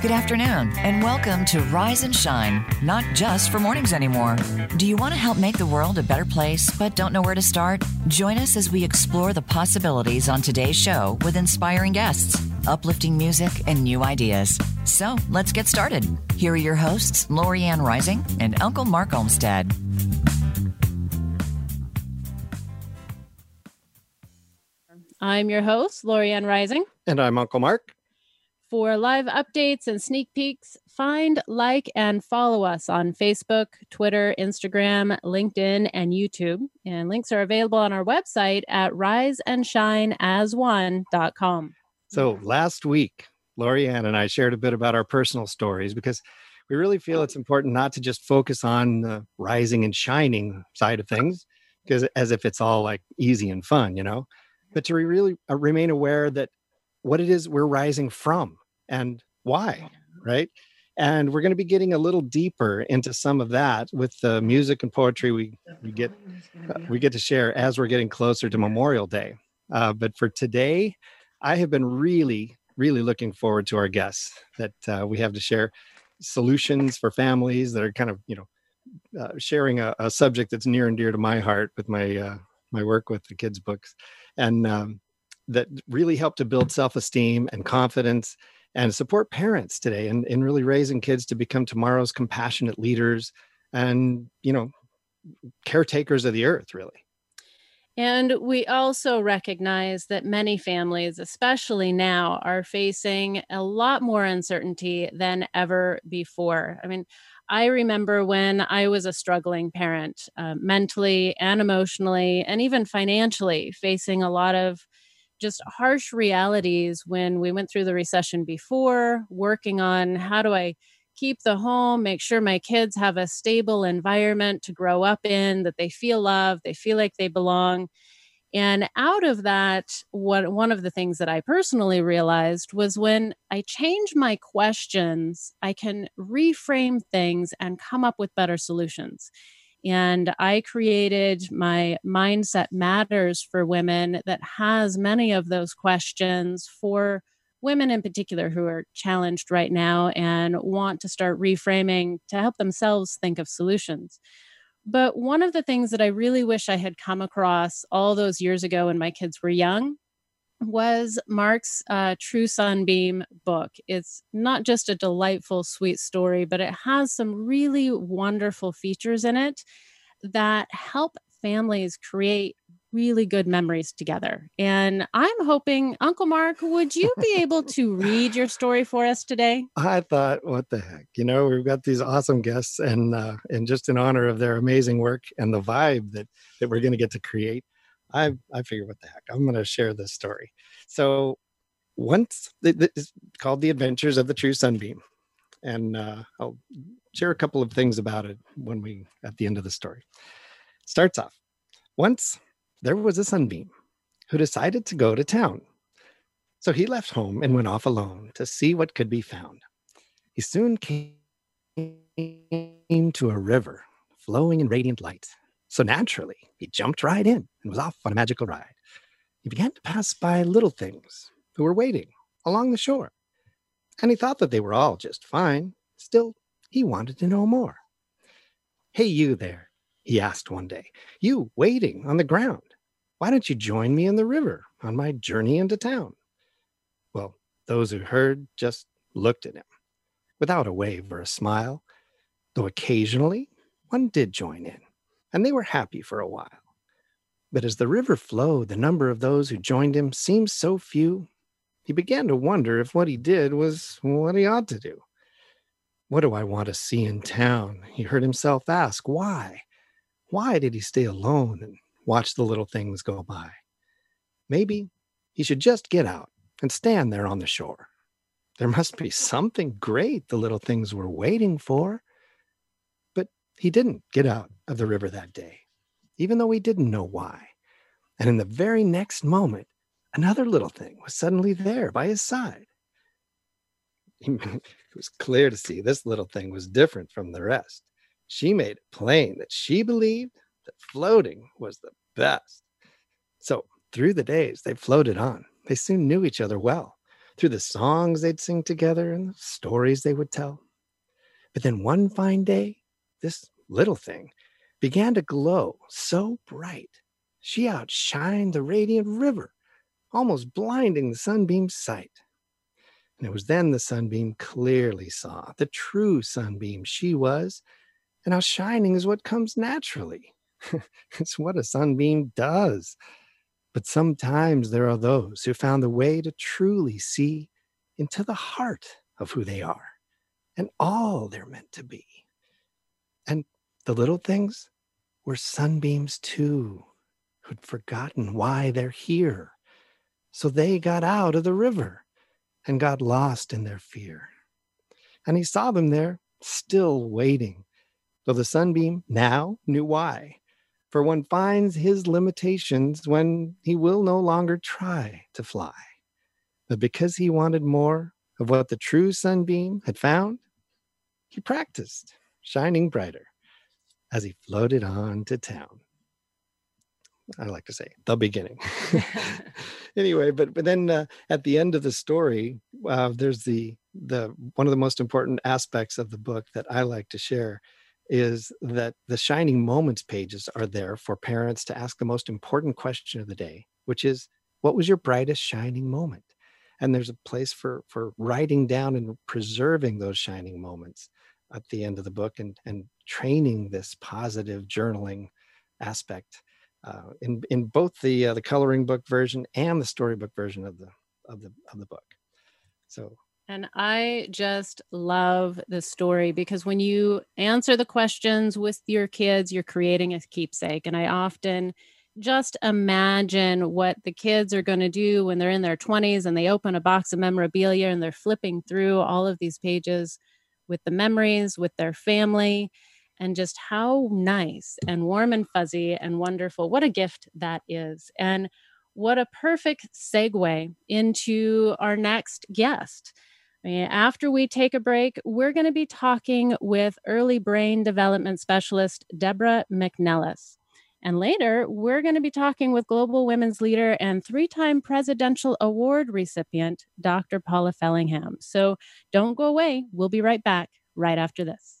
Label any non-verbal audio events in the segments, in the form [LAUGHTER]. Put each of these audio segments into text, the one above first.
Good afternoon, and welcome to Rise and Shine, not just for mornings anymore. Do you want to help make the world a better place but don't know where to start? Join us as we explore the possibilities on today's show with inspiring guests, uplifting music, and new ideas. So let's get started. Here are your hosts, Lorianne Rising and Uncle Mark Olmstead. I'm your host, Lorianne Rising. And I'm Uncle Mark. For live updates and sneak peeks, find, like, and follow us on Facebook, Twitter, Instagram, LinkedIn, and YouTube. And links are available on our website at riseandshineas1.com. So last week, Lorianne and I shared a bit about our personal stories because we really feel it's important not to just focus on the rising and shining side of things, because as if it's all like easy and fun, you know, but to really uh, remain aware that what it is we're rising from and why, right? And we're going to be getting a little deeper into some of that with the music and poetry we, we get uh, we get to share as we're getting closer to Memorial Day. Uh, but for today, I have been really, really looking forward to our guests that uh, we have to share solutions for families that are kind of you know uh, sharing a, a, subject that's near and dear to my heart with my uh, my work with the kids books and um, that really help to build self-esteem and confidence and support parents today in, in really raising kids to become tomorrow's compassionate leaders and you know caretakers of the earth really and we also recognize that many families, especially now, are facing a lot more uncertainty than ever before. I mean, I remember when I was a struggling parent, uh, mentally and emotionally, and even financially, facing a lot of just harsh realities when we went through the recession before, working on how do I keep the home, make sure my kids have a stable environment to grow up in, that they feel loved, they feel like they belong. And out of that, what one of the things that I personally realized was when I change my questions, I can reframe things and come up with better solutions. And I created my Mindset Matters for Women that has many of those questions for women in particular who are challenged right now and want to start reframing to help themselves think of solutions. But one of the things that I really wish I had come across all those years ago when my kids were young was Mark's uh, True Sunbeam book. It's not just a delightful, sweet story, but it has some really wonderful features in it that help families create really good memories together. And I'm hoping, Uncle Mark, would you be able to read your story for us today? I thought, what the heck? You know, we've got these awesome guests, and uh, and just in honor of their amazing work and the vibe that that we're going to get to create, I I figured, what the heck? I'm going to share this story. So once it's called the Adventures of the True Sunbeam, and uh, I'll share a couple of things about it when we at the end of the story. Starts off once there was a sunbeam who decided to go to town. So he left home and went off alone to see what could be found. He soon came to a river flowing in radiant light. So naturally, he jumped right in and was off on a magical ride. He began to pass by little things who were waiting along the shore. And he thought that they were all just fine. Still, he wanted to know more. Hey, you there, he asked one day. You waiting on the ground. Why don't you join me in the river on my journey into town? Well, those who heard just looked at him without a wave or a smile, though occasionally one did join in, and they were happy for a while. But as the river flowed, the number of those who joined him seemed so few, he began to wonder if what he did was what he ought to do. What do I want to see in town? He heard himself ask. Why? Why did he stay alone and watch the little things go by? Maybe he should just get out and stand there on the shore. There must be something great the little things were waiting for. He didn't get out of the river that day, even though he didn't know why. And in the very next moment, another little thing was suddenly there by his side. [LAUGHS] it was clear to see this little thing was different from the rest she made it plain that she believed that floating was the best. So through the days, they floated on. They soon knew each other well. through the songs they'd sing together and the stories they would tell. But then one fine day, this little thing began to glow so bright, she outshined the radiant river, almost blinding the sunbeam's sight. And it was then the sunbeam clearly saw the true sunbeam she was, and how shining is what comes naturally. [LAUGHS] it's what a sunbeam does. But sometimes there are those who found the way to truly see into the heart of who they are and all they're meant to be. And the little things were sunbeams too, who'd forgotten why they're here. So they got out of the river and got lost in their fear. And he saw them there, still waiting, though the sunbeam now knew why. For one finds his limitations when he will no longer try to fly. But because he wanted more of what the true sunbeam had found, he practiced, shining brighter as he floated on to town. I like to say the beginning. [LAUGHS] anyway, but but then uh, at the end of the story, uh, there's the the one of the most important aspects of the book that I like to share is that the shining moments pages are there for parents to ask the most important question of the day, which is what was your brightest shining moment? And there's a place for for writing down and preserving those shining moments at the end of the book and and training this positive journaling aspect uh, in in both the uh, the coloring book version and the storybook version of the of the of the book. So and I just love the story because when you answer the questions with your kids, you're creating a keepsake. And I often just imagine what the kids are going to do when they're in their 20s and they open a box of memorabilia and they're flipping through all of these pages with the memories, with their family, and just how nice and warm and fuzzy and wonderful. What a gift that is. And what a perfect segue into our next guest. After we take a break, we're going to be talking with early brain development specialist Deborah McNelis. And later, we're going to be talking with global women's leader and three time presidential award recipient, Dr. Paula Fellingham. So don't go away. We'll be right back right after this.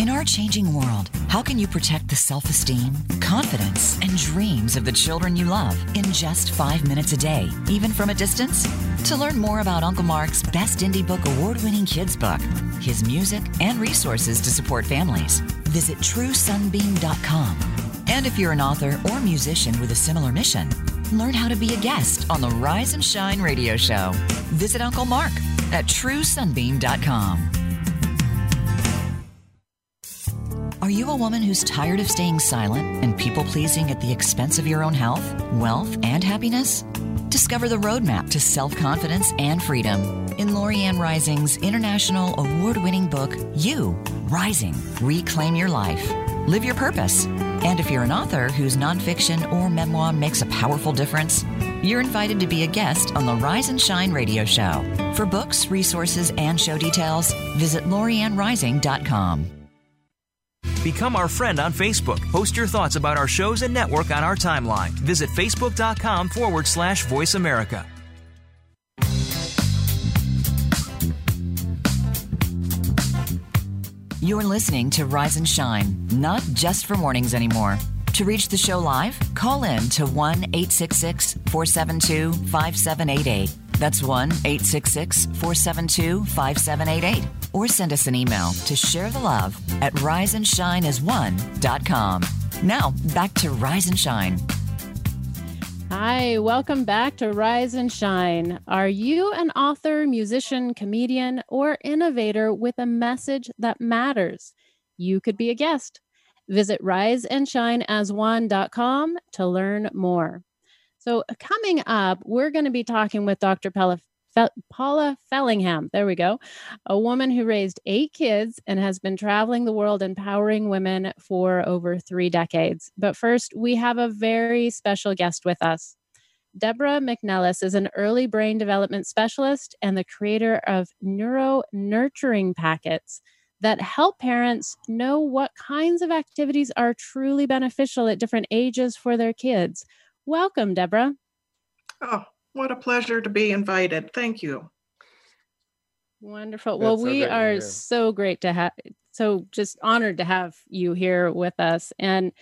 In our changing world, how can you protect the self esteem, confidence, and dreams of the children you love in just five minutes a day, even from a distance? To learn more about Uncle Mark's Best Indie Book award winning kids book, his music, and resources to support families, visit truesunbeam.com. And if you're an author or musician with a similar mission, learn how to be a guest on the Rise and Shine radio show. Visit Uncle Mark at truesunbeam.com. Are you a woman who's tired of staying silent and people pleasing at the expense of your own health, wealth, and happiness? Discover the roadmap to self confidence and freedom in Lorianne Rising's international award winning book, You Rising Reclaim Your Life. Live your purpose. And if you're an author whose nonfiction or memoir makes a powerful difference, you're invited to be a guest on the Rise and Shine radio show. For books, resources, and show details, visit loriannerising.com. Become our friend on Facebook. Post your thoughts about our shows and network on our timeline. Visit facebook.com forward slash voice America. You're listening to Rise and Shine, not just for mornings anymore. To reach the show live, call in to 1 866 472 5788. That's 1 866 472 5788 or send us an email to share the love at riseandshineas1.com. Now, back to Rise and Shine. Hi, welcome back to Rise and Shine. Are you an author, musician, comedian, or innovator with a message that matters? You could be a guest. Visit riseandshineas1.com to learn more. So, coming up, we're going to be talking with Dr. Pella Paula Fellingham, there we go, a woman who raised eight kids and has been traveling the world empowering women for over three decades. But first, we have a very special guest with us. Deborah McNelis is an early brain development specialist and the creator of neuro nurturing packets that help parents know what kinds of activities are truly beneficial at different ages for their kids. Welcome, Deborah. Oh, what a pleasure to be invited. Thank you. Wonderful. That's well, we are so great to have, so just honored to have you here with us. And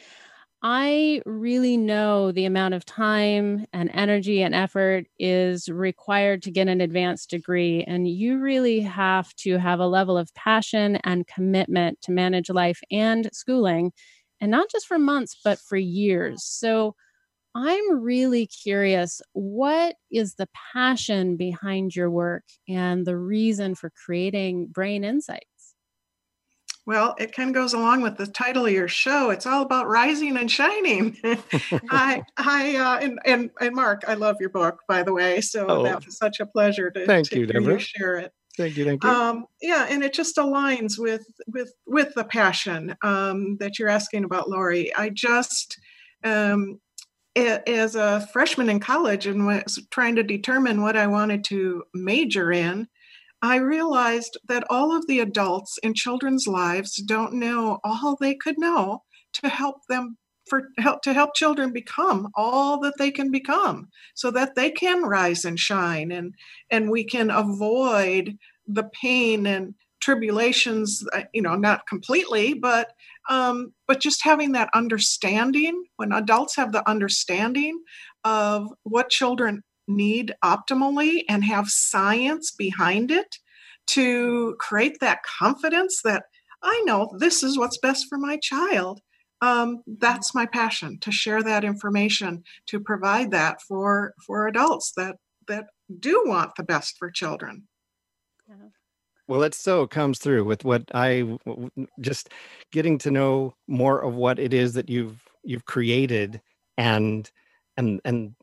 I really know the amount of time and energy and effort is required to get an advanced degree. And you really have to have a level of passion and commitment to manage life and schooling, and not just for months, but for years. So, I'm really curious what is the passion behind your work and the reason for creating Brain Insights? Well, it kind of goes along with the title of your show. It's all about rising and shining. [LAUGHS] I, I, uh, and, and and Mark, I love your book, by the way. So oh, that was such a pleasure to, thank to you, Deborah. You share it. Thank you, thank you. Um, yeah, and it just aligns with with with the passion um, that you're asking about, Lori. I just um, as a freshman in college and was trying to determine what I wanted to major in, I realized that all of the adults in children's lives don't know all they could know to help them for help to help children become all that they can become so that they can rise and shine and and we can avoid the pain and tribulations uh, you know not completely but um, but just having that understanding when adults have the understanding of what children need optimally and have science behind it to create that confidence that I know this is what's best for my child. Um, that's my passion to share that information to provide that for for adults that that do want the best for children. Yeah. Well, it so comes through with what I just getting to know more of what it is that you've you've created and and and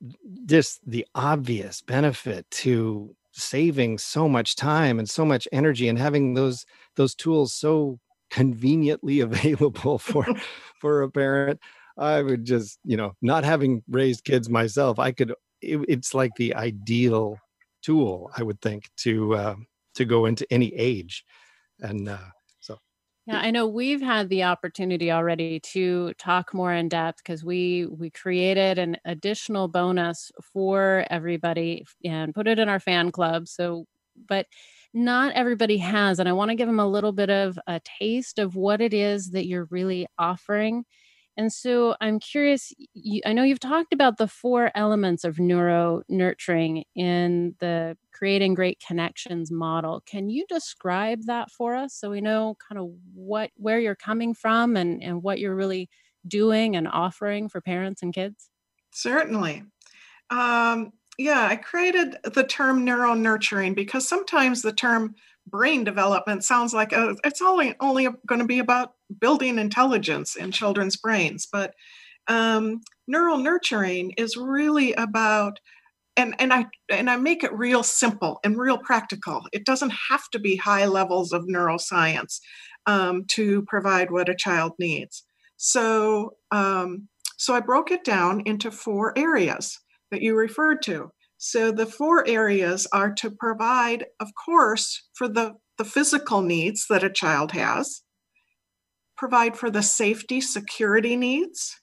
just the obvious benefit to saving so much time and so much energy and having those those tools so conveniently [LAUGHS] available for [LAUGHS] for a parent. I would just you know not having raised kids myself i could it, it's like the ideal tool i would think to uh, to go into any age. And uh, so yeah i know we've had the opportunity already to talk more in depth because we we created an additional bonus for everybody and put it in our fan club. So but not everybody has and i want to give them a little bit of a taste of what it is that you're really offering and so I'm curious, you, I know you've talked about the four elements of neuro nurturing in the creating great connections model. Can you describe that for us so we know kind of what where you're coming from and, and what you're really doing and offering for parents and kids? Certainly. Um, yeah, I created the term neuro nurturing because sometimes the term brain development sounds like it's only only going to be about building intelligence in children's brains but um, neural nurturing is really about and and i and i make it real simple and real practical. It doesn't have to be high levels of neuroscience um, to provide what a child needs. So um, so i broke it down into four areas that you referred to so the four areas are to provide, of course, for the, the physical needs that a child has, provide for the safety, security needs,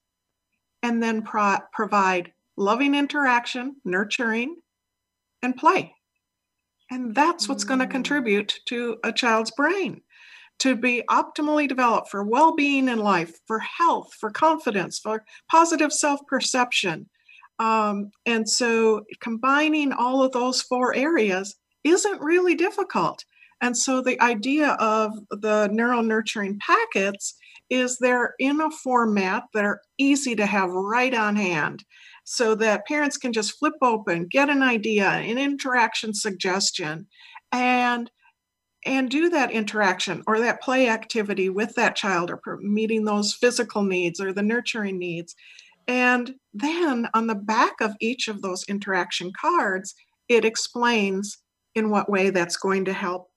and then pro- provide loving interaction, nurturing, and play. And that's what's going to mm. contribute to a child's brain to be optimally developed for well being in life, for health, for confidence, for positive self perception, um, and so combining all of those four areas isn't really difficult. And so the idea of the neural nurturing packets is they're in a format that are easy to have right on hand so that parents can just flip open, get an idea, an interaction suggestion, and and do that interaction or that play activity with that child or meeting those physical needs or the nurturing needs And then on the back of each of those interaction cards, it explains in what way that's going to help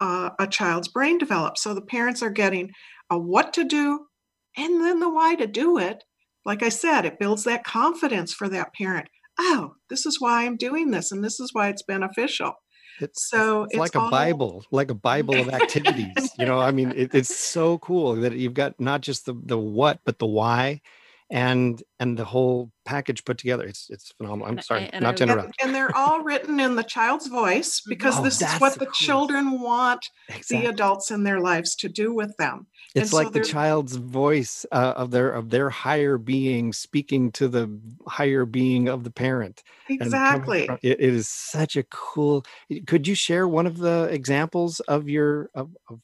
uh, a child's brain develop. So the parents are getting a what to do and then the why to do it. Like I said, it builds that confidence for that parent. Oh, this is why I'm doing this, and this is why it's beneficial. It's, so it's, it's like all... a Bible, like a Bible of activities. you know, I mean, it, it's so cool that you've got not just the the what, but the why, and and the whole package put together. It's it's phenomenal. I'm sorry, and, not to interrupt. And, and, they're all written in the child's voice because oh, this is what the, the children want exactly. the adults in their lives to do with them. It's and like so the child's voice uh, of their of their higher being speaking to the higher being of the parent. Exactly. From, it, it is such a cool. Could you share one of the examples of your of, of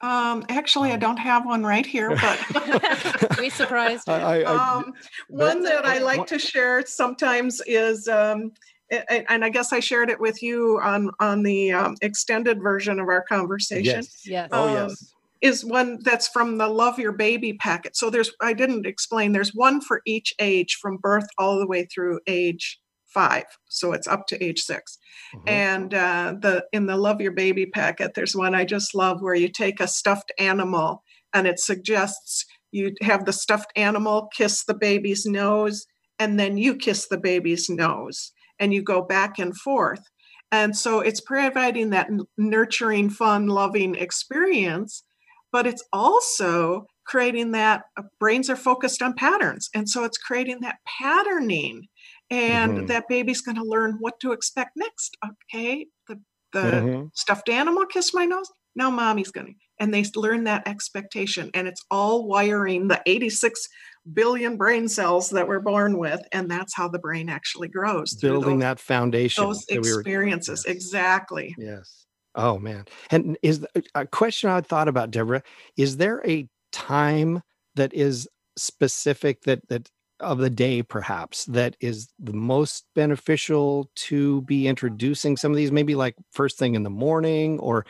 um, actually, I um, don't have one right here, but [LAUGHS] we surprised. [LAUGHS] I, I, um, one that I like to share sometimes is, um, and I guess I shared it with you on on the um, extended version of our conversation. Yes. yes. Oh, um, yes. Is one that's from the Love Your Baby packet. So there's, I didn't explain, there's one for each age from birth all the way through age five so it's up to age 6 mm-hmm. and uh, the in the love your baby packet there's one i just love where you take a stuffed animal and it suggests you have the stuffed animal kiss the baby's nose and then you kiss the baby's nose and you go back and forth. And so it's providing that nurturing fun loving experience but it's also creating that uh, brains are focused on patterns. And so it's creating that patterning and mm-hmm. that baby's going to learn what to expect next okay the the mm-hmm. stuffed animal kissed my nose now mommy's going to and they learn that expectation and it's all wiring the 86 billion brain cells that we're born with and that's how the brain actually grows building those, that foundation those that experiences we were, yes. exactly yes oh man and is a question i thought about deborah is there a time that is specific that that of the day perhaps that is the most beneficial to be introducing some of these? Maybe like first thing in the morning or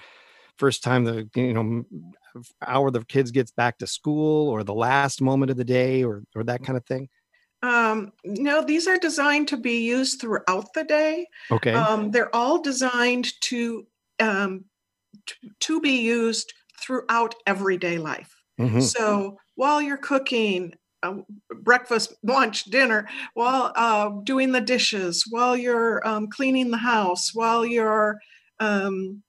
first time the you know hour the kids gets back to school or the last moment of the day or or that kind of thing? Um, no these are designed to be used throughout the day. Okay. Um, they're all designed to um, t- to be used throughout everyday life. Mm-hmm. so while you're cooking uh, breakfast, lunch, dinner, while uh, doing the dishes, while you're um, cleaning the house, while you're um,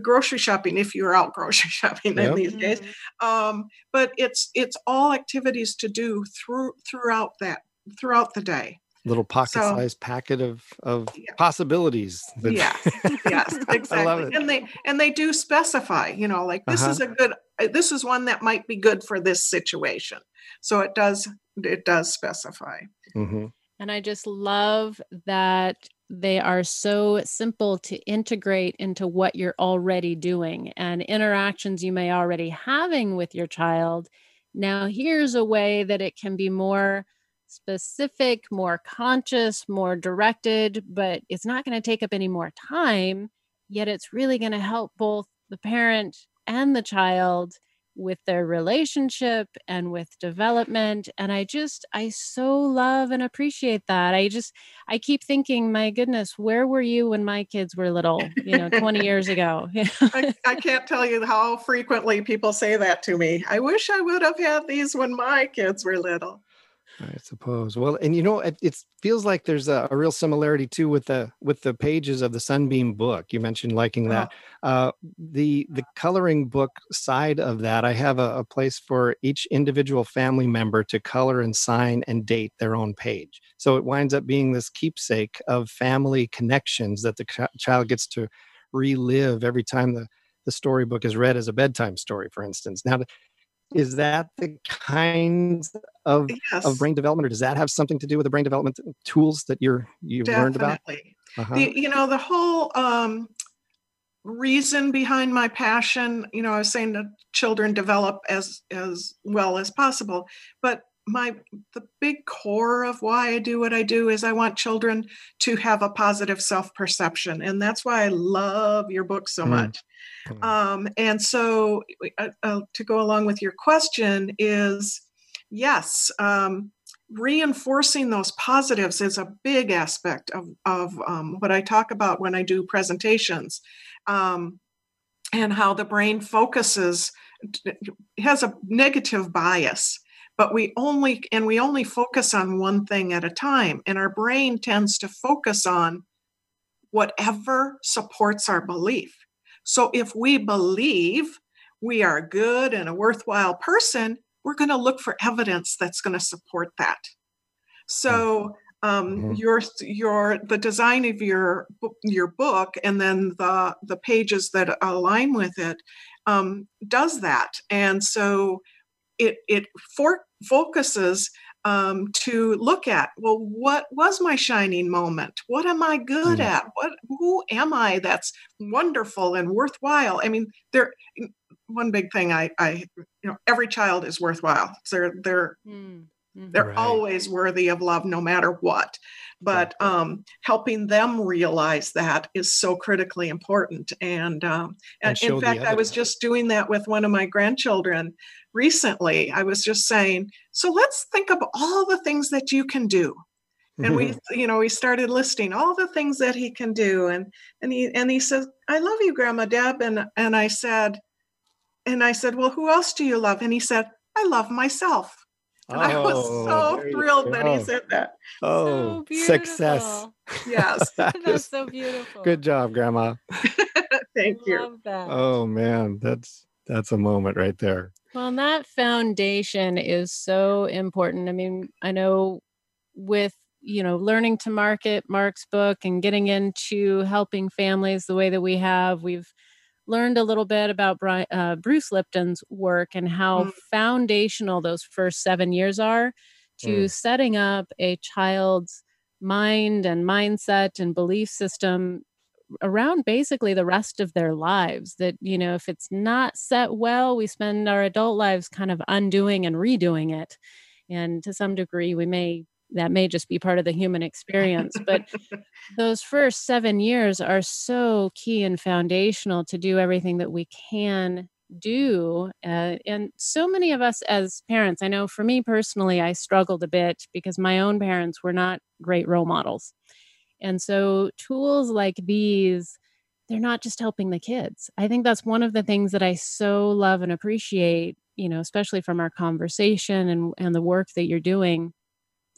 grocery shopping, if you're out [LAUGHS] grocery shopping yep. these days. Mm-hmm. Um, but it's it's all activities to do through throughout that throughout the day little pocket-sized so, packet of of yeah. possibilities. yes, [LAUGHS] yes, exactly. And they and they do specify, you know, like this uh-huh. is a good, uh, this is one that might be good for this situation. So it does it does specify. Mm-hmm. And I just love that they are so simple to integrate into what you're already doing and interactions you may already having with your child. Now here's a way that it can be more specific, more conscious, more directed, but it's not going to take up any more time. Yet it's really going to help both the parent and the child with their relationship and with development and i just i so love and appreciate that. I just i keep thinking my goodness where were you when my kids were little you know 20 [LAUGHS] years ago? [LAUGHS] I, I, can't tell you how frequently people say that to me. I wish i would have had these when my kids were little I suppose. Well, and you know, it, it feels like there's a, a, real similarity too with the with the pages of the Sunbeam book. You mentioned liking that. Oh. Uh, the the coloring book side of that, I have a, a, place for each individual family member to color and sign and date their own page. So it winds up being this keepsake of family connections that the ch- child gets to relive every time the the storybook is read as a bedtime story, for instance. Now, is that the kind of yes. of brain development or does that have something to do with the brain development tools that you're you've Definitely. learned about uh-huh. the, you know the whole um, reason behind my passion you know i was saying that children develop as as well as possible but my the big core of why I do what I do is I want children to have a positive self perception, and that's why I love your book so mm. much. Mm. Um, and so, uh, uh, to go along with your question, is yes, um, reinforcing those positives is a big aspect of, of um, what I talk about when I do presentations. Um, and how the brain focuses has a negative bias but we only and we only focus on one thing at a time and our brain tends to focus on whatever supports our belief. So if we believe we are good and a worthwhile person we're going to look for evidence that's going to support that. So um, mm-hmm. your your the design of your your book and then the the pages that align with it um, does that. And so it it for, focuses um, to look at well what was my shining moment what am i good mm. at what who am i that's wonderful and worthwhile i mean there one big thing i i you know every child is worthwhile they're they're mm. They're right. always worthy of love no matter what. But um, helping them realize that is so critically important. And, um, and, and in fact i was just doing that with one of my grandchildren recently. I was just saying so let's think of all the things that you can do. And we [LAUGHS] you know we started listing all the things that he can do. And and he and he says i love you grandma deb. And and i said and i said well who else do you love? And he said i love myself. and oh, I was oh, so thrilled that he said that. Oh, so success. Yes. [LAUGHS] That's so beautiful. Good job, Grandma. [LAUGHS] Thank I you. Oh man, that's that's a moment right there. Well, that foundation is so important. I mean, I know with you know learning to market Mark's book and getting into helping families the way that we have, we've learned a little bit about Brian, uh, Bruce Lipton's work and how mm. foundational those first seven years are to mm. setting up a child's mind and mindset and belief system around basically the rest of their lives that you know if it's not set well we spend our adult lives kind of undoing and redoing it and to some degree we may that may just be part of the human experience but [LAUGHS] those first 7 years are so key and foundational to do everything that we can do uh, and so many of us as parents i know for me personally i struggled a bit because my own parents were not great role models and so tools like these, they're not just helping the kids. I think that's one of the things that I so love and appreciate, you know, especially from our conversation and, and the work that you're doing,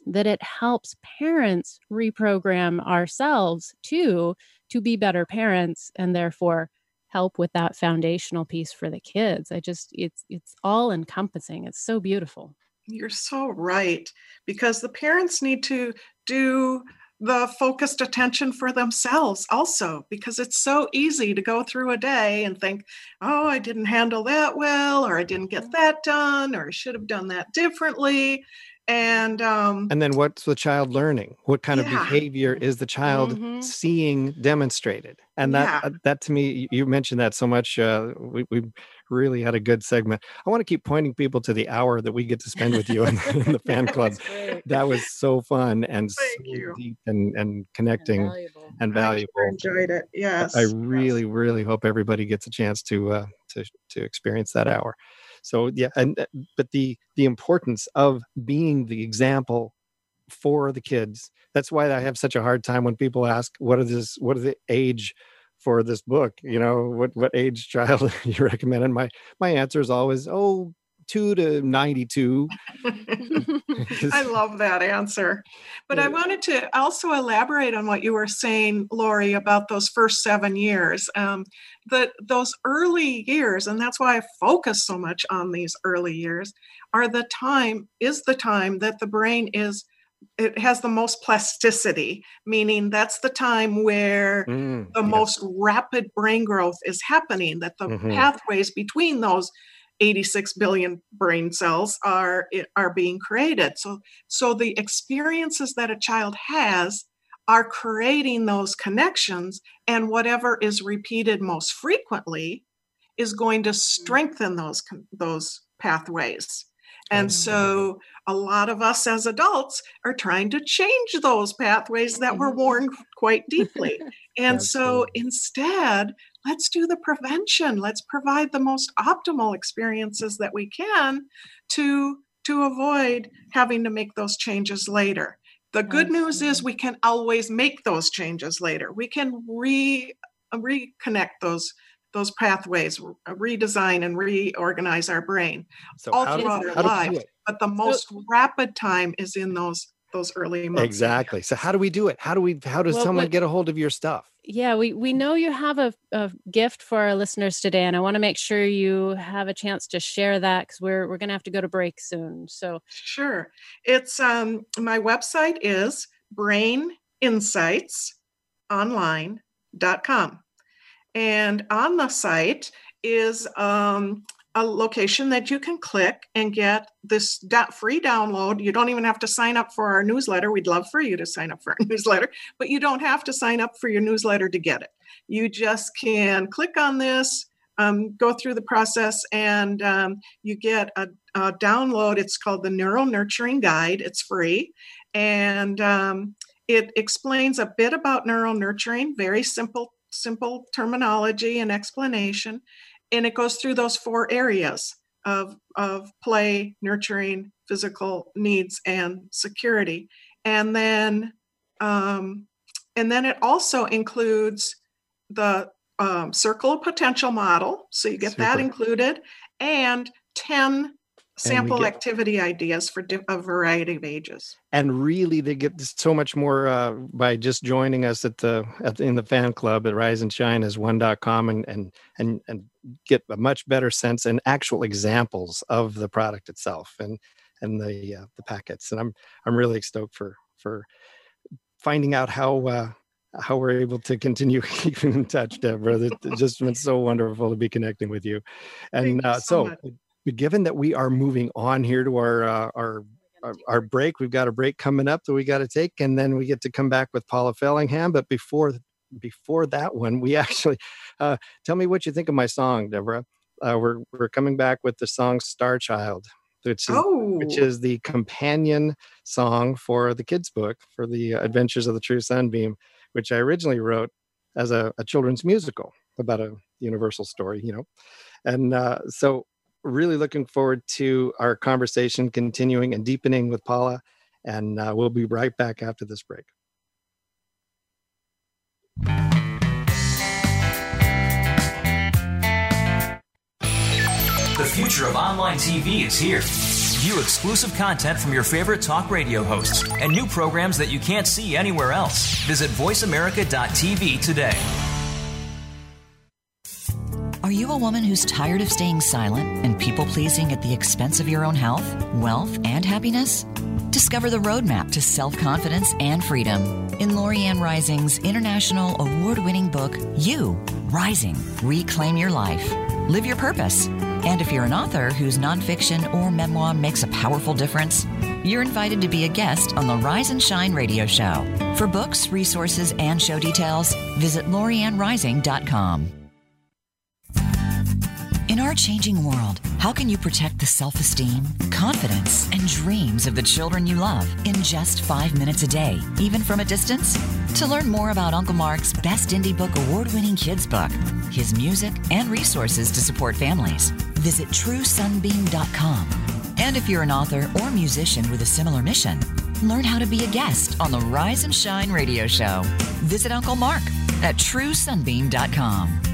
that it helps parents reprogram ourselves too to be better parents and therefore help with that foundational piece for the kids. I just it's it's all encompassing. It's so beautiful. You're so right because the parents need to do the focused attention for themselves also because it's so easy to go through a day and think oh i didn't handle that well or i didn't get mm-hmm. that done or i should have done that differently and um and then what's the child learning what kind yeah. of behavior is the child mm-hmm. seeing demonstrated and that yeah. uh, that to me you mentioned that so much uh we, we really had a good segment. I want to keep pointing people to the hour that we get to spend with you in, in the [LAUGHS] fan club. that was so fun and Thank so you. deep and, and connecting and valuable. And valuable. I enjoyed it. Yes. I really, yes. really hope everybody gets a chance to uh, to to experience that hour. So yeah, and uh, but the the importance of being the example for the kids. That's why I have such a hard time when people ask, "What is this? What is the age for this book you know what what age child [LAUGHS] you recommend and my my answer is always oh 2 to 92 [LAUGHS] [LAUGHS] i love that answer. But i wanted to also elaborate on what you were saying lori about those first seven years. Um, that those early years and that's why i focus so much on these early years are the time is the time that the brain is it has the most plasticity, meaning that's the time where mm, the yes. most rapid brain growth is happening, that the mm-hmm. pathways between those 86 billion brain cells are are being created. So so the experiences that a child has are creating those connections and whatever is repeated most frequently is going to mm. strengthen those those pathways. And so a lot of us as adults are trying to change those pathways that were mm-hmm. worn quite deeply. And so instead, let's do the prevention. Let's provide the most optimal experiences that we can to to avoid having to make those changes later. The good news is we can always make those changes later. We can re reconnect those those pathways, redesign and reorganize our brain so all throughout our lives. But the most so, rapid time is in those those early months. Exactly. So how do we do it? How do we how does well, someone what, get a hold of your stuff? Yeah, we we know you have a, a gift for our listeners today, and I want to make sure you have a chance to share that because we're we're gonna have to go to break soon. So sure. It's um my website is braininsightsonline.com. And on the site is um, a location that you can click and get this free download. You don't even have to sign up for our newsletter. We'd love for you to sign up for our [LAUGHS] newsletter, but you don't have to sign up for your newsletter to get it. You just can click on this, um, go through the process, and um, you get a, a, download. It's called the Neural Nurturing Guide. It's free. And um, it explains a bit about neural nurturing, very simple simple terminology and explanation. And it goes through those four areas of, of play, nurturing, physical needs, and security. And then um, and then it also includes the um, circle of potential model. So you get Super. that included, and 10 sample get, activity ideas for a variety of ages and really they get so much more uh, by just joining us at the, at the, in the fan club at rise and shine as one.com and and and and get a much better sense and actual examples of the product itself and and the uh, the packets and i'm i'm really stoked for for finding out how uh, how we're able to continue [LAUGHS] keeping in touch, Deborah. It's just been so wonderful to be connecting with you. And uh, so, so given that we are moving on here to our uh, our, our, our break, we've got a break coming up that we got to take, and then we get to come back with Paula Fellingham. But before before that one, we [LAUGHS] actually uh, tell me what you think of my song, Deborah. Uh, we're we're coming back with the song "Star Child," which is oh. which is the companion song for the kids' book for the Adventures of the True Sunbeam, which I originally wrote as a, a children's musical about a universal story, you know. And uh, so really looking forward to our conversation continuing and deepening with Paula. And uh, we'll be right back after this break. The future of online TV is here. View exclusive content from your favorite talk radio hosts and new programs that you can't see anywhere else. Visit VoiceAmerica.tv today. Are you a woman who's tired of staying silent and people pleasing at the expense of your own health, wealth, and happiness? Discover the roadmap to self confidence and freedom in Lorianne Rising's international award winning book, You Rising Reclaim Your Life. Live your purpose. And if you're an author whose nonfiction or memoir makes a powerful difference, you're invited to be a guest on the Rise and Shine radio show. For books, resources, and show details, visit loriannerising.com. Changing world, how can you protect the self esteem, confidence, and dreams of the children you love in just five minutes a day, even from a distance? To learn more about Uncle Mark's Best Indie Book award winning kids book, his music, and resources to support families, visit truesunbeam.com. And if you're an author or musician with a similar mission, learn how to be a guest on the Rise and Shine radio show. Visit Uncle Mark at truesunbeam.com.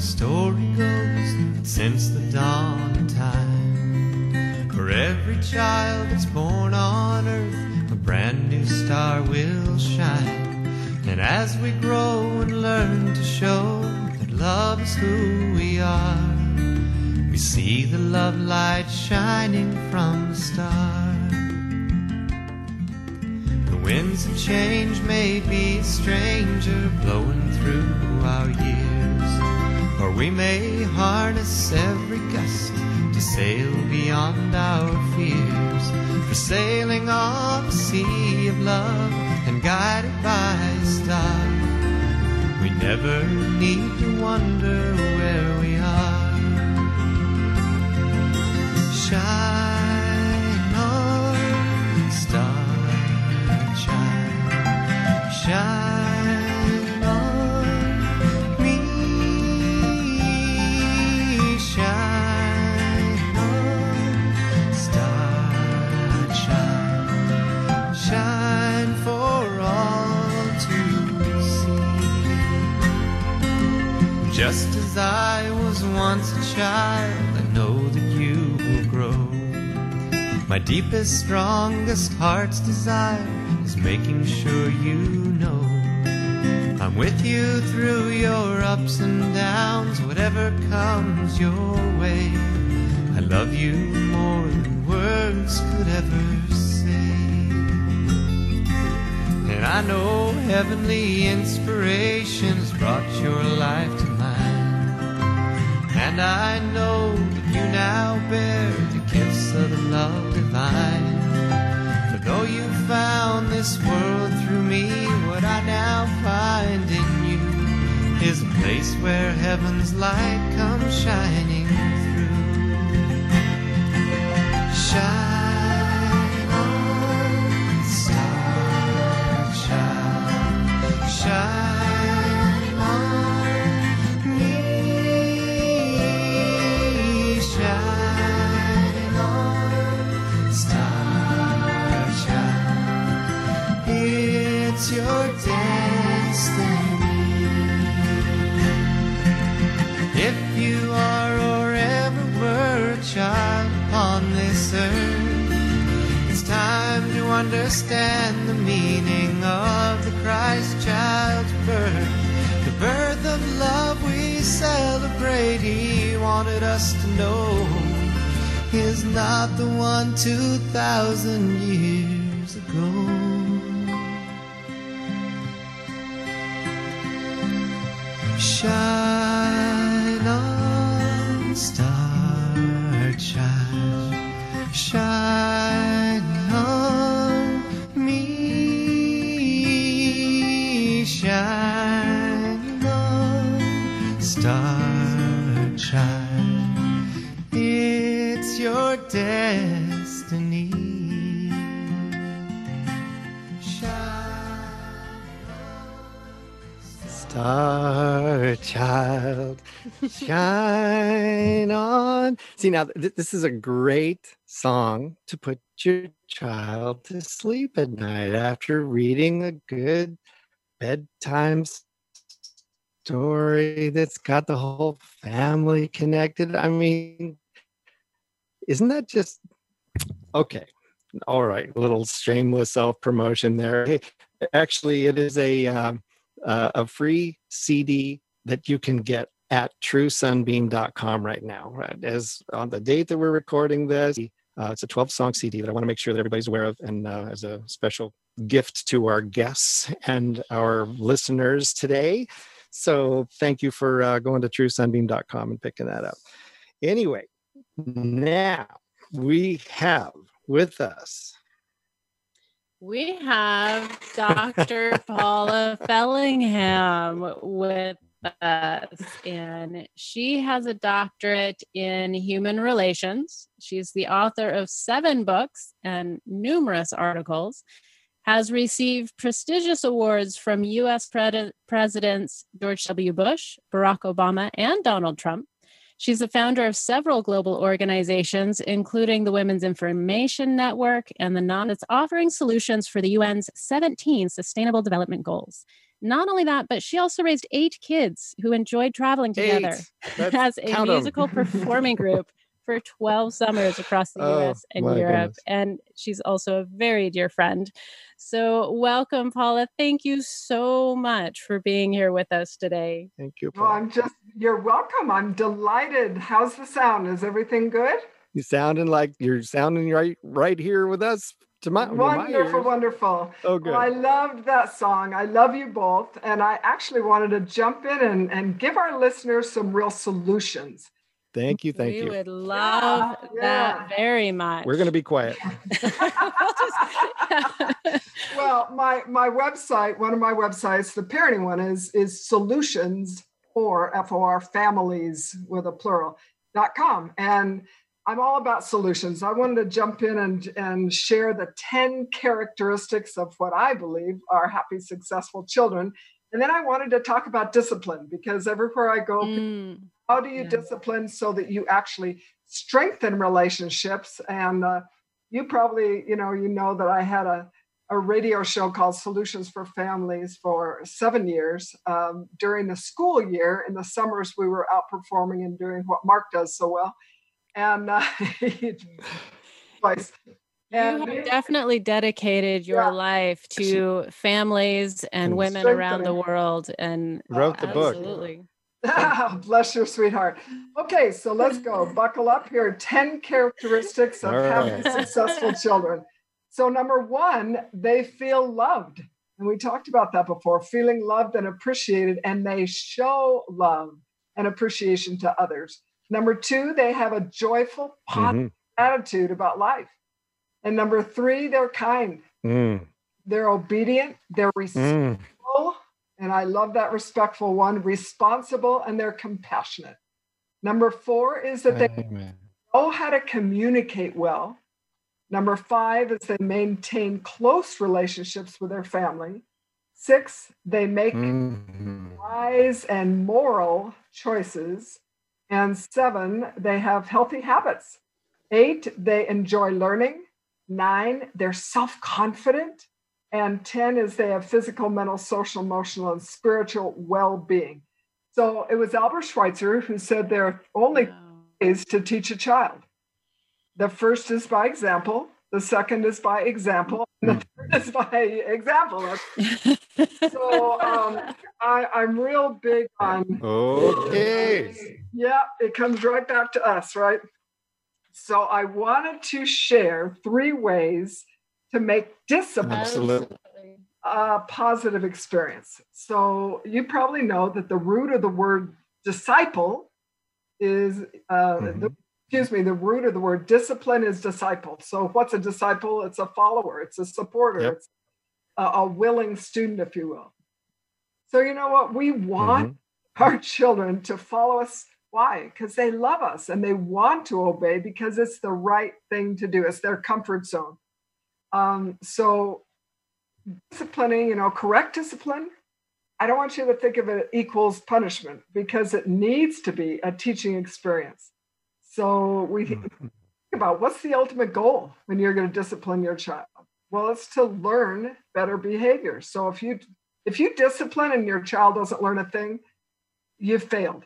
the story goes that since the dawn of time, for every child that's born on earth, a brand new star will shine. And as we grow and learn to show that love is who we are, we see the love light shining from the star. The winds of change may be a stranger blowing through our years or we may harness every gust to sail beyond our fears. For sailing on the sea of love and guided by a star, we never need to wonder where we are. Shine on, star, shine, shine as I was once a child, I know that you will grow. My deepest, strongest heart's desire is making sure you know I'm with you through your ups and downs, whatever comes your way. I love you more than words could ever say. And I know heavenly inspiration has brought your life to. And I know that you now bear the gifts of the love divine. For though you found this world through me, what I now find in you is a place where heaven's light comes shining through. Shine shine understand the meaning of the Christ child's birth. The birth of love we celebrate, he wanted us to know, is not the one 2,000 years ago. Shine star child. It's your destiny. Star child, shine on. See, now th- this is a great song to put your child to sleep at night after reading a good bedtime story that's got the whole family connected. I mean, isn't that just okay? All right, little shameless self promotion there. Hey, actually, it is a um, uh, a free CD that you can get at truesunbeam.com right now. Right? As on the date that we're recording this, uh, it's a 12 song CD that I want to make sure that everybody's aware of, and uh, as a special gift to our guests and our listeners today. So thank you for uh, going to truesunbeam.com and picking that up. Anyway, now we have with us We have Dr. Paula Fellingham with us, and she has a doctorate in human relations. She's the author of seven books and numerous articles, has received prestigious awards from US Pred- Presidents George W. Bush, Barack Obama, and Donald Trump. She's the founder of several global organizations, including the Women's Information Network and the non that's offering solutions for the UN's 17 Sustainable Development Goals. Not only that, but she also raised eight kids who enjoyed traveling together [LAUGHS] as a musical performing group for 12 summers across the Oh, US and Europe. goodness. And she's also a very dear friend. So, welcome, Paula. Thank you so much for being here with us today. Thank you. Well, Paul. I'm just, you're welcome. I'm delighted. How's the sound? Is everything good? You sounding like you're sounding right right here with us to my, with my wonderful, wonderful. Oh, good. Well, I loved that song. I love you both. And I actually wanted to jump in and, and give our listeners some real solutions. Thank you. Thank we you. We would love yeah. that very much. We're going to be quiet. [LAUGHS] Well, my my website, one of my websites, the parenting one is is solutions for FOR families with a plural dot com. And I'm all about solutions. I wanted to jump in and, and share the 10 characteristics of what I believe are happy, successful children. And then I wanted to talk about discipline because everywhere I go, Mm, how do you Yeah. discipline so that you actually strengthen relationships? And uh, you probably, you know, you know that I had a, a radio show called Solutions for Families for seven years. Um, during the school year, in the summers, we were out performing and doing what Mark does so well. And uh, [LAUGHS] twice. you have definitely dedicated your Yeah. life to families and And women around the world and Wrote the book. Absolutely [LAUGHS] Bless your sweetheart. Okay, so let's go. [LAUGHS] Buckle up here. 10 characteristics of All happy, right. successful [LAUGHS] children. So, number one, they feel loved. And we talked about that before feeling loved and appreciated, and they show love and appreciation to others. Number two, they have a joyful, positive Mhm. attitude about life. And number three, they're kind, Mm, they're obedient, they're respectful mm. And I love that respectful one, responsible, and they're compassionate. Number four is that they Amen. know how to communicate well. Number five is they maintain close relationships with their family. Six, they make Mhm. wise and moral choices. And seven, they have healthy habits. Eight, they enjoy learning. Nine, they're self confident. And 10 is they have physical, mental, social, emotional, and spiritual well being. So it was Albert Schweitzer who said there are only Wow. ways to teach a child. The first is by example, the second is by example, and the third is by example. [LAUGHS] So um, I, I'm real big on Okay. yeah, it comes right back to us, right? So I wanted to share three ways to make discipline Absolutely. a positive experience. So you probably know that the root of the word disciple is, uh, Mhm. the, excuse me, the root of the word discipline is disciple. So what's a disciple? It's a follower, it's a supporter, Yep. it's a, a willing student, if you will. So you know what? We want Mhm. our children to follow us. Why? Because they love us and they want to obey because it's the right thing to do. It's their comfort zone. Um, so disciplining, you know, correct discipline. I don't want you to think of it equals punishment because it needs to be a teaching experience. So we think Mhm. about what's the ultimate goal when you're going to discipline your child. Well, it's to learn better behavior. So if you if you discipline and your child doesn't learn a thing, you've failed.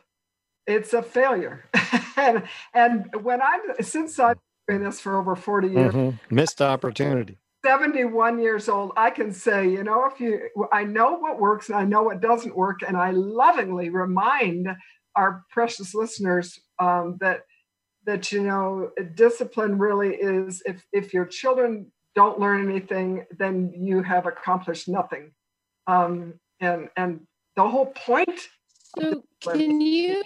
It's a failure. [LAUGHS] and and when I'm since I've doing this for over 40 years, Mhm. Missed opportunity. 71 years old, I can say, you know, if you, I know what works and I know what doesn't work. And I lovingly remind our precious listeners um, that, that, you know, discipline really is if, if your children don't learn anything, then you have accomplished nothing. Um, and, and the whole point So can you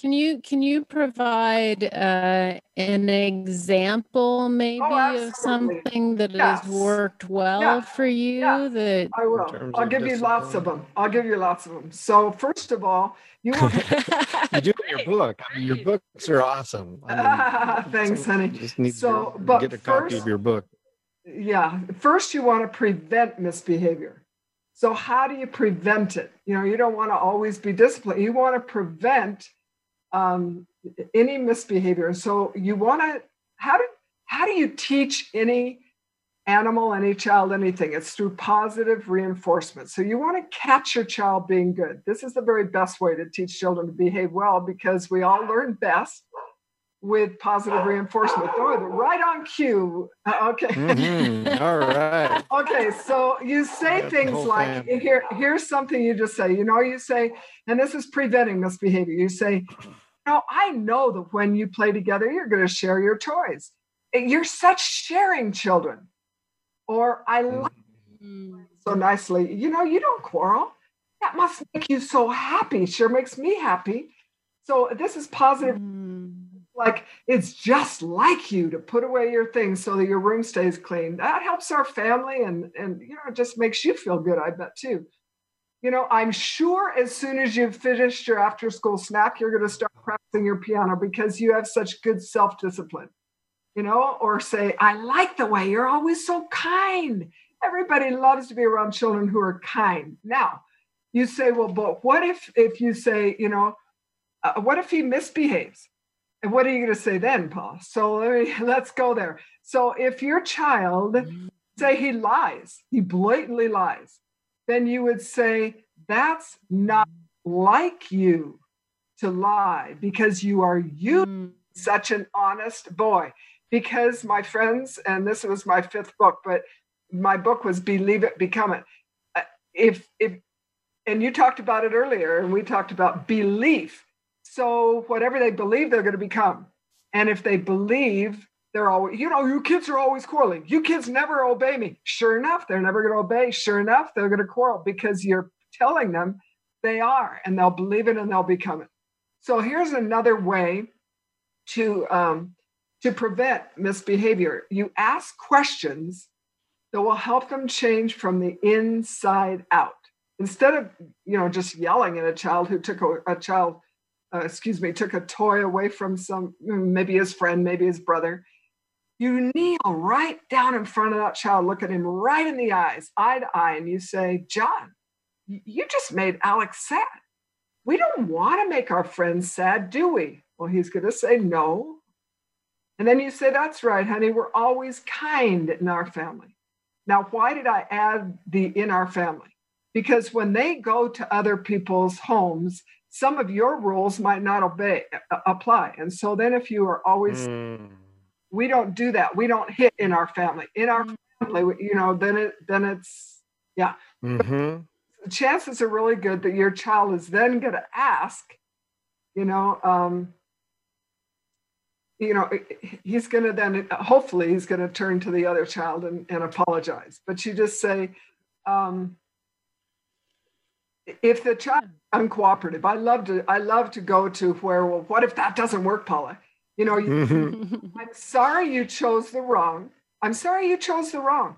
can you can you provide uh, an example maybe of Oh, absolutely. something that Yes. has worked well Yeah. for you Yeah. that I will. I'll of give you lots of them. I'll give you lots of them. So first of all, you [LAUGHS] want You do in your book. I mean, your books are awesome. I mean, [LAUGHS] Thanks, some- honey. Just need So, to but get a copy first- of your book. yeah first you want to prevent misbehavior so how do you prevent it you know you don't want to always be disciplined you want to prevent um, any misbehavior so you want to how do how do you teach any animal, any child, anything. It's through positive reinforcement. So you want to catch your child being good. This is the very best way to teach children to behave well because we all learn best with positive reinforcement. Oh, right on cue. Uh, okay. Mhm. All right. [LAUGHS] okay, so you say That's things like family. here, here's something you just say. You know, you say, and this is preventing misbehavior. You say, no, I know that when you play together, you're going to share your toys. You're such sharing children. Or I like Mm. so nicely. You know, you don't quarrel. That must make you so happy. Sure makes me happy. So this is positive. Mm. Like it's just like you to put away your things so that your room stays clean. That helps our family and and you know it just makes you feel good. I bet too. You know, I'm sure as soon as you've finished your after school snack, you're going to start practicing your piano because you have such good self discipline. You know, or say, I like the way you're always so kind. Everybody loves to be around children who are kind. Now, you say, well, but what if if you say, you know, uh, what if he misbehaves? And what are you going to say then, Paul? So let me, [LAUGHS] let's go there. So if your child say he lies, he blatantly lies, then you would say that's not like you to lie because you are you Mm. such an honest boy. Because my friends, and this was my fifth book, but my book was Believe It, Become It. Uh, If if and you talked about it earlier, and we talked about belief. So whatever they believe, they're going to become. And if they believe, they're always, you know, you kids are always quarreling. You kids never obey me. Sure enough, they're never going to obey. Sure enough, they're going to quarrel because you're telling them they are, and they'll believe it and they'll become it. So here's another way to um, to prevent misbehavior. You ask questions that will help them change from the inside out. Instead of you know just yelling at a child who took a, a child, uh, excuse me, took a toy away from some maybe his friend, maybe his brother. You kneel right down in front of that child, look at him right in the eyes, eye to eye, and you say, John, you just made Alex sad. We don't want to make our friends sad, do we? Well, he's going to say no. And then you say, That's right, honey. We're always kind in our family. Now, why did I add the in our family? Because when they go to other people's homes, some of your rules might not obey uh, apply. And so then if you are always Mm. we don't do that. We don't hit in our family. In our family, you know, then it then it's Mhm. Chances are really good that your child is then going to ask, you know, um, you know, he's going to then hopefully he's going to turn to the other child and, and apologize. But you just say, um, if the child is uncooperative, I love to I love to go to where well, what if that doesn't work, Paula? You know, you, Mhm. I'm sorry you chose the wrong. I'm sorry you chose the wrong.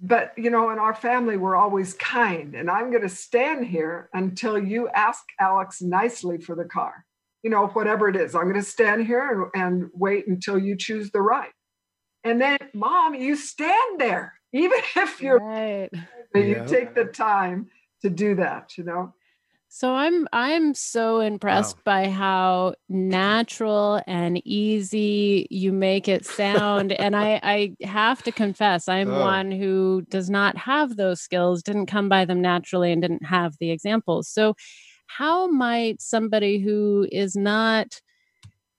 But, you know, in our family, we're always kind. And I'm going to stand here until you ask Alex nicely for the car. You know, whatever it is, I'm going to stand here and, and wait until you choose the right. And then, mom, you stand there, [LAUGHS] even if you're, right. [LAUGHS] you Yeah. take the time to do that, you know? So I'm I'm so impressed by how natural and easy you make it sound and I I have to confess [LAUGHS] I'm Oh. one who does not have those skills didn't come by them naturally and didn't have the examples. So how might somebody who is not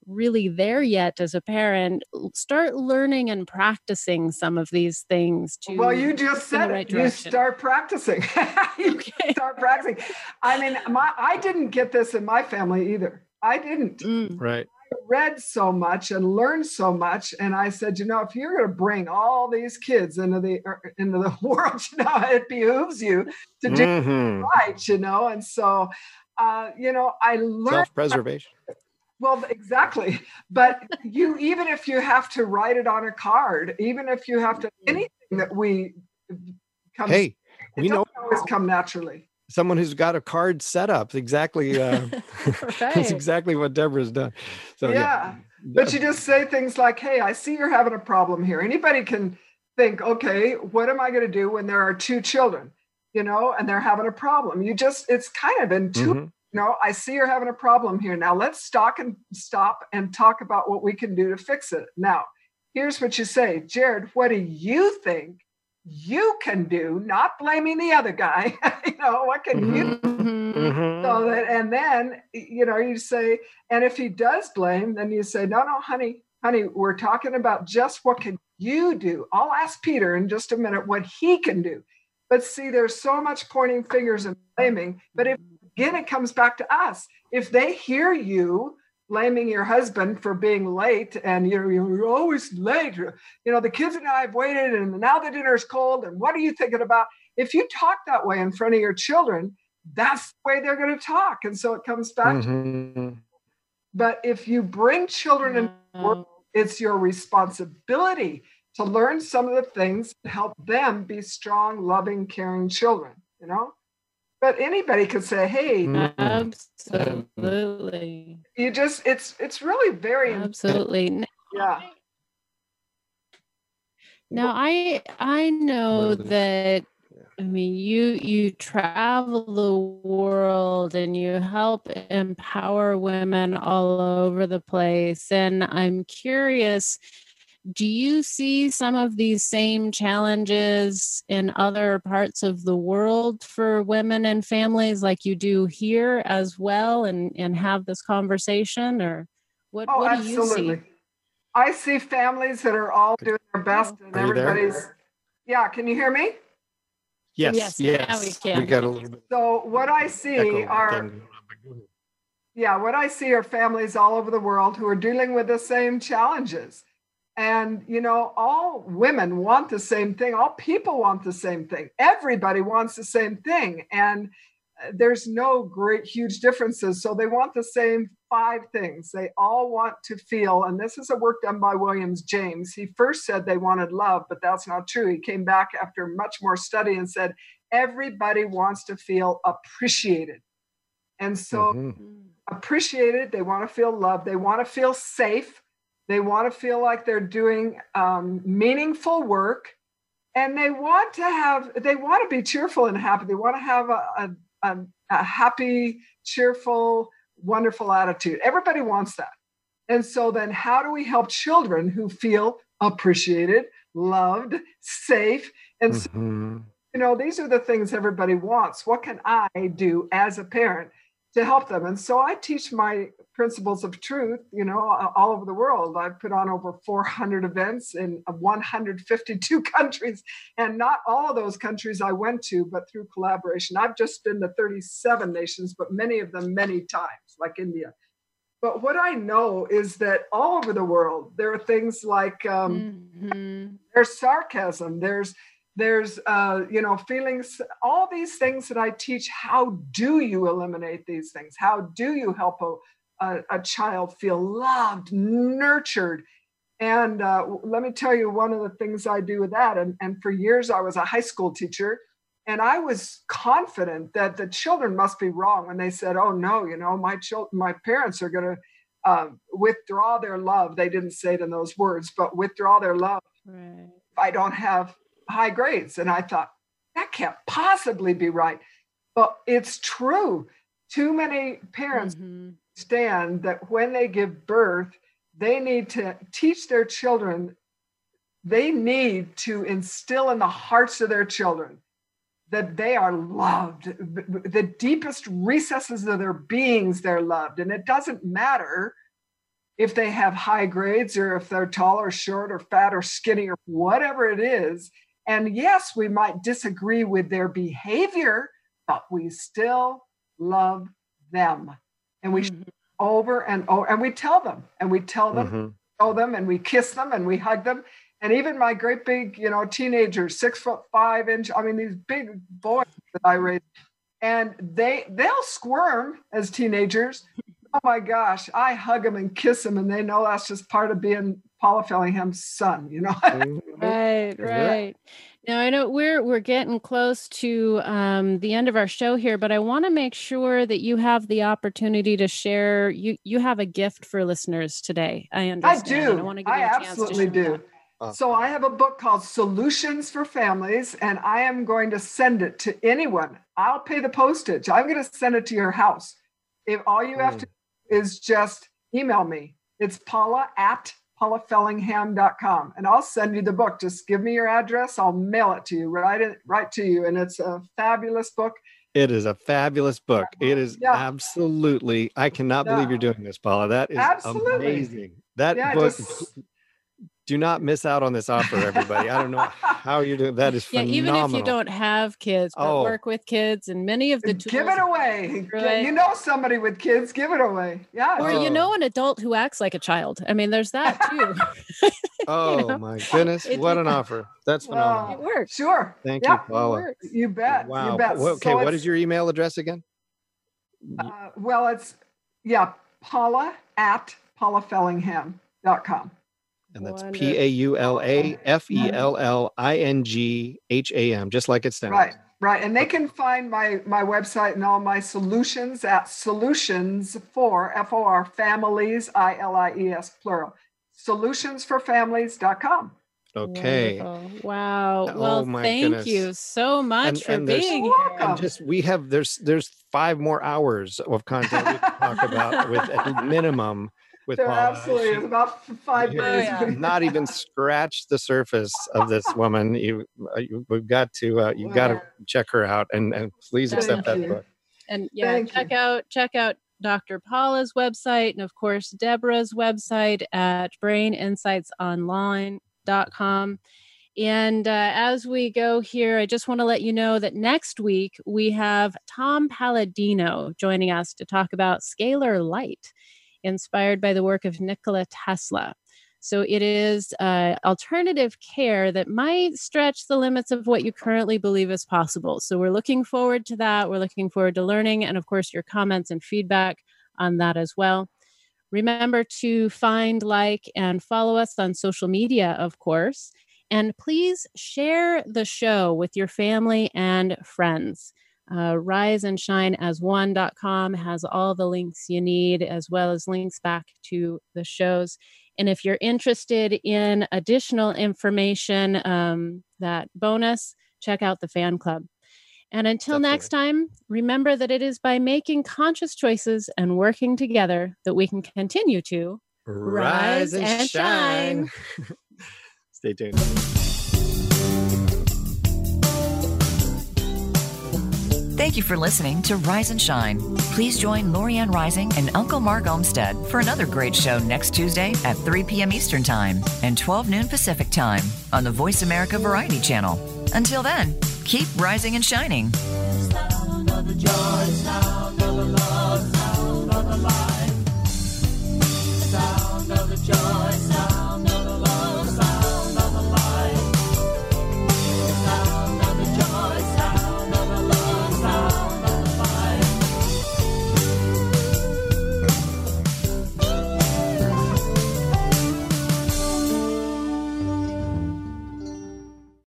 really there yet as a parent start learning and practicing some of these things to Well, you just said right it. You start practicing. [LAUGHS] you Okay. start practicing. I mean, my I didn't get this in my family either. I didn't Mm, Right. I read so much and learned so much, and I said, you know, if you're going to bring all these kids into the er, into the [LAUGHS] world, you know, it behooves you to do Mhm. right, you know. And so, uh, you know, I learned Self-preservation. Well, exactly. But you, even if you have to write it on a card, even if you have to anything that we come, Hey, we know always come naturally. someone who's got a card set up. Exactly. Uh, [LAUGHS] [LAUGHS] That's exactly what Deborah's done. So yeah. yeah. But you just say things like, hey, I see you're having a problem here. Anybody can think, okay, what am I going to do when there are two children, you know, and they're having a problem? You just, it's kind of intuitive. Mhm. You know, I see you're having a problem here. Now let's stop and stop and talk about what we can do to fix it. Now, here's what you say Jared, what do you think you can do? Not blaming the other guy. [LAUGHS] you know, what can mm-hmm. you mm-hmm. So that, and then, you know, you say, and if he does blame, then you say, no, no, honey, honey, we're talking about just what can you do? I'll ask Peter in just a minute what he can do. But see, there's so much pointing fingers and blaming. But if again, it comes back to us. If they hear you blaming your husband for being late and you're, you're always late, you know, the kids and I have waited and now the dinner's cold and what are you thinking about? If you talk that way in front of your children, that's the way they're going to talk. And so it comes back mm-hmm. to but if you bring children in work, it's your responsibility to learn some of the things to help them be strong, loving, caring children, you know? But anybody could say, hey, absolutely. You just it's it's really very absolutely yeah. Now I I know that I mean you you travel the world and you help empower women all over the place and I'm curious do you see some of these same challenges in other parts of the world for women and families like you do here as well and, and have this conversation or what, oh, what do absolutely. you see? I see families that are all doing their best and everybody's yeah, can you hear me? Yes, yes, yes. we can. We got a little bit. So what I see are yeah, what I see are families all over the world who are dealing with the same challenges. And, you know, all women want the same thing. All people want the same thing. Everybody wants the same thing. And uh, there's no great, huge differences. So they want the same five things. They all want to feel, and this is a work done by Williams James. He first said they wanted love, but that's not true. He came back after much more study and said, everybody wants to feel appreciated. And so, mm-hmm. appreciated, they want to feel loved, they want to feel safe they want to feel like they're doing um, meaningful work and they want to have, they want to be cheerful and happy. They want to have a, a, a happy, cheerful, wonderful attitude. Everybody wants that. And so then, how do we help children who feel appreciated, loved, safe? And mm-hmm. so, you know, these are the things everybody wants. What can I do as a parent to help them. And so I teach my principles of truth, you know, all over the world. I've put on over 400 events in 152 [LAUGHS] countries, and not all of those countries I went to, but through collaboration. I've just been to 37 nations, but many of them many times, like India. But what I know is that all over the world, there are things like um, mm-hmm. there's sarcasm, there's there's uh, you know feelings all these things that i teach how do you eliminate these things? How do you help a, a, a child feel loved nurtured? And uh, let me tell you one of the things i do with that and, and for years i was a high school teacher and i was confident that the children must be wrong when they said oh no you know my children my parents are going to uh, withdraw their love. They didn't say it in those words but withdraw their love. Right. if i don't have high grades. And I thought, that can't possibly be right. But it's true. Too many parents mm-hmm. stand that when they give birth, they need to teach their children, they need to instill in the hearts of their children that they are loved. The deepest recesses of their beings, they're loved. And it doesn't matter if they have high grades or if they're tall or short or fat or skinny or whatever it is and yes, we might disagree with their behavior, but we still love them. And we mm-hmm. over and over, and we tell them, and we tell them, mm-hmm. tell them, and we kiss them, and we hug them. And even my great big, you know, teenagers, six foot five inch, I mean, these big boys that I raised, and they they'll squirm as teenagers. Oh my gosh, I hug them and kiss them, and they know that's just part of being Paula Fellingham's son, you know. [LAUGHS] Mm-hmm. right, right. Now I know we're we're getting close to um, the end of our show here, but I want to make sure that you have the opportunity to share. You you have a gift for listeners today. I understand. I do. I want to give I you a absolutely chance to do. That. So I have a book called Solutions for Families, and I am going to send it to anyone. I'll pay the postage. I'm going to send it to your house. If all you have mm. to is just email me. It's Paula at paulafellingham.com. And I'll send you the book. Just give me your address. I'll mail it to you, write it right to you. And it's a fabulous book. It is a fabulous book. It is Yeah. absolutely. I cannot believe you're doing this, Paula. That is Absolutely. amazing. That Yeah, book. just- Do not miss out on this offer, everybody. I don't know how you're doing. That is phenomenal. [LAUGHS] Yeah, phenomenal. even if you don't have kids, but Oh. work with kids and many of the tools. Give it away. Right. You know somebody with kids, give it away. Yeah. Or Oh. you know an adult who acts like a child. I mean, there's that too. [LAUGHS] [LAUGHS] Oh know? my goodness! It- what an offer! That's Wow. phenomenal. it works. Sure. Thank Yeah. you, Paula. It works. You bet. Wow. You bet. Okay, So what it's- is your email address again? Uh, well, it's, yeah, Paula at paulafellingham.com. And that's P A U L A F E L L I N G H A M, just like it sounds. Right, right. And they can find my my website and all my solutions at solutions for F O R families, I L I E S plural. Solutions for Solutionsforfamilies.com. Okay. Wonderful. Wow. Oh Well, my thank goodness. you so much And- for and being here. welcome. And just we have there's there's five more hours of content we can talk about with at [LAUGHS] minimum with There Paula. absolutely is She- about f- five you minutes. yeah. not even scratched the surface of this [LAUGHS] woman. You, uh, you we've got to uh, you've got to check her out and and please accept Thank that you. book. And yeah, Thank check you. out check out Dr. Paula's website and of course Deborah's website at braininsightsonline.com. And uh, as we go here, I just want to let you know that next week we have Tom Paladino joining us to talk about scalar light, inspired by the work of Nikola Tesla. So it is uh, alternative care that might stretch the limits of what you currently believe is possible. So we're looking forward to that. We're looking forward to learning, and of course, your comments and feedback on that as well. Remember to find, like, and follow us on social media, of course. And please share the show with your family and friends. Uh, Rise and Shine as one.com has all the links you need, as well as links back to the shows. And if you're interested in additional information, um, that bonus, check out the fan club. And until next time, remember that it is by making conscious choices and working together that we can continue to Rise and, and shine. [LAUGHS] Stay tuned. Thank you for listening to Rise and Shine. Please join Loriann Rising and Uncle Mark Olmsted for another great show next Tuesday at 3 p.m. Eastern Time and 12 noon Pacific Time on the Voice America Variety Channel. Until then, keep rising and shining. sound of the joy, sound.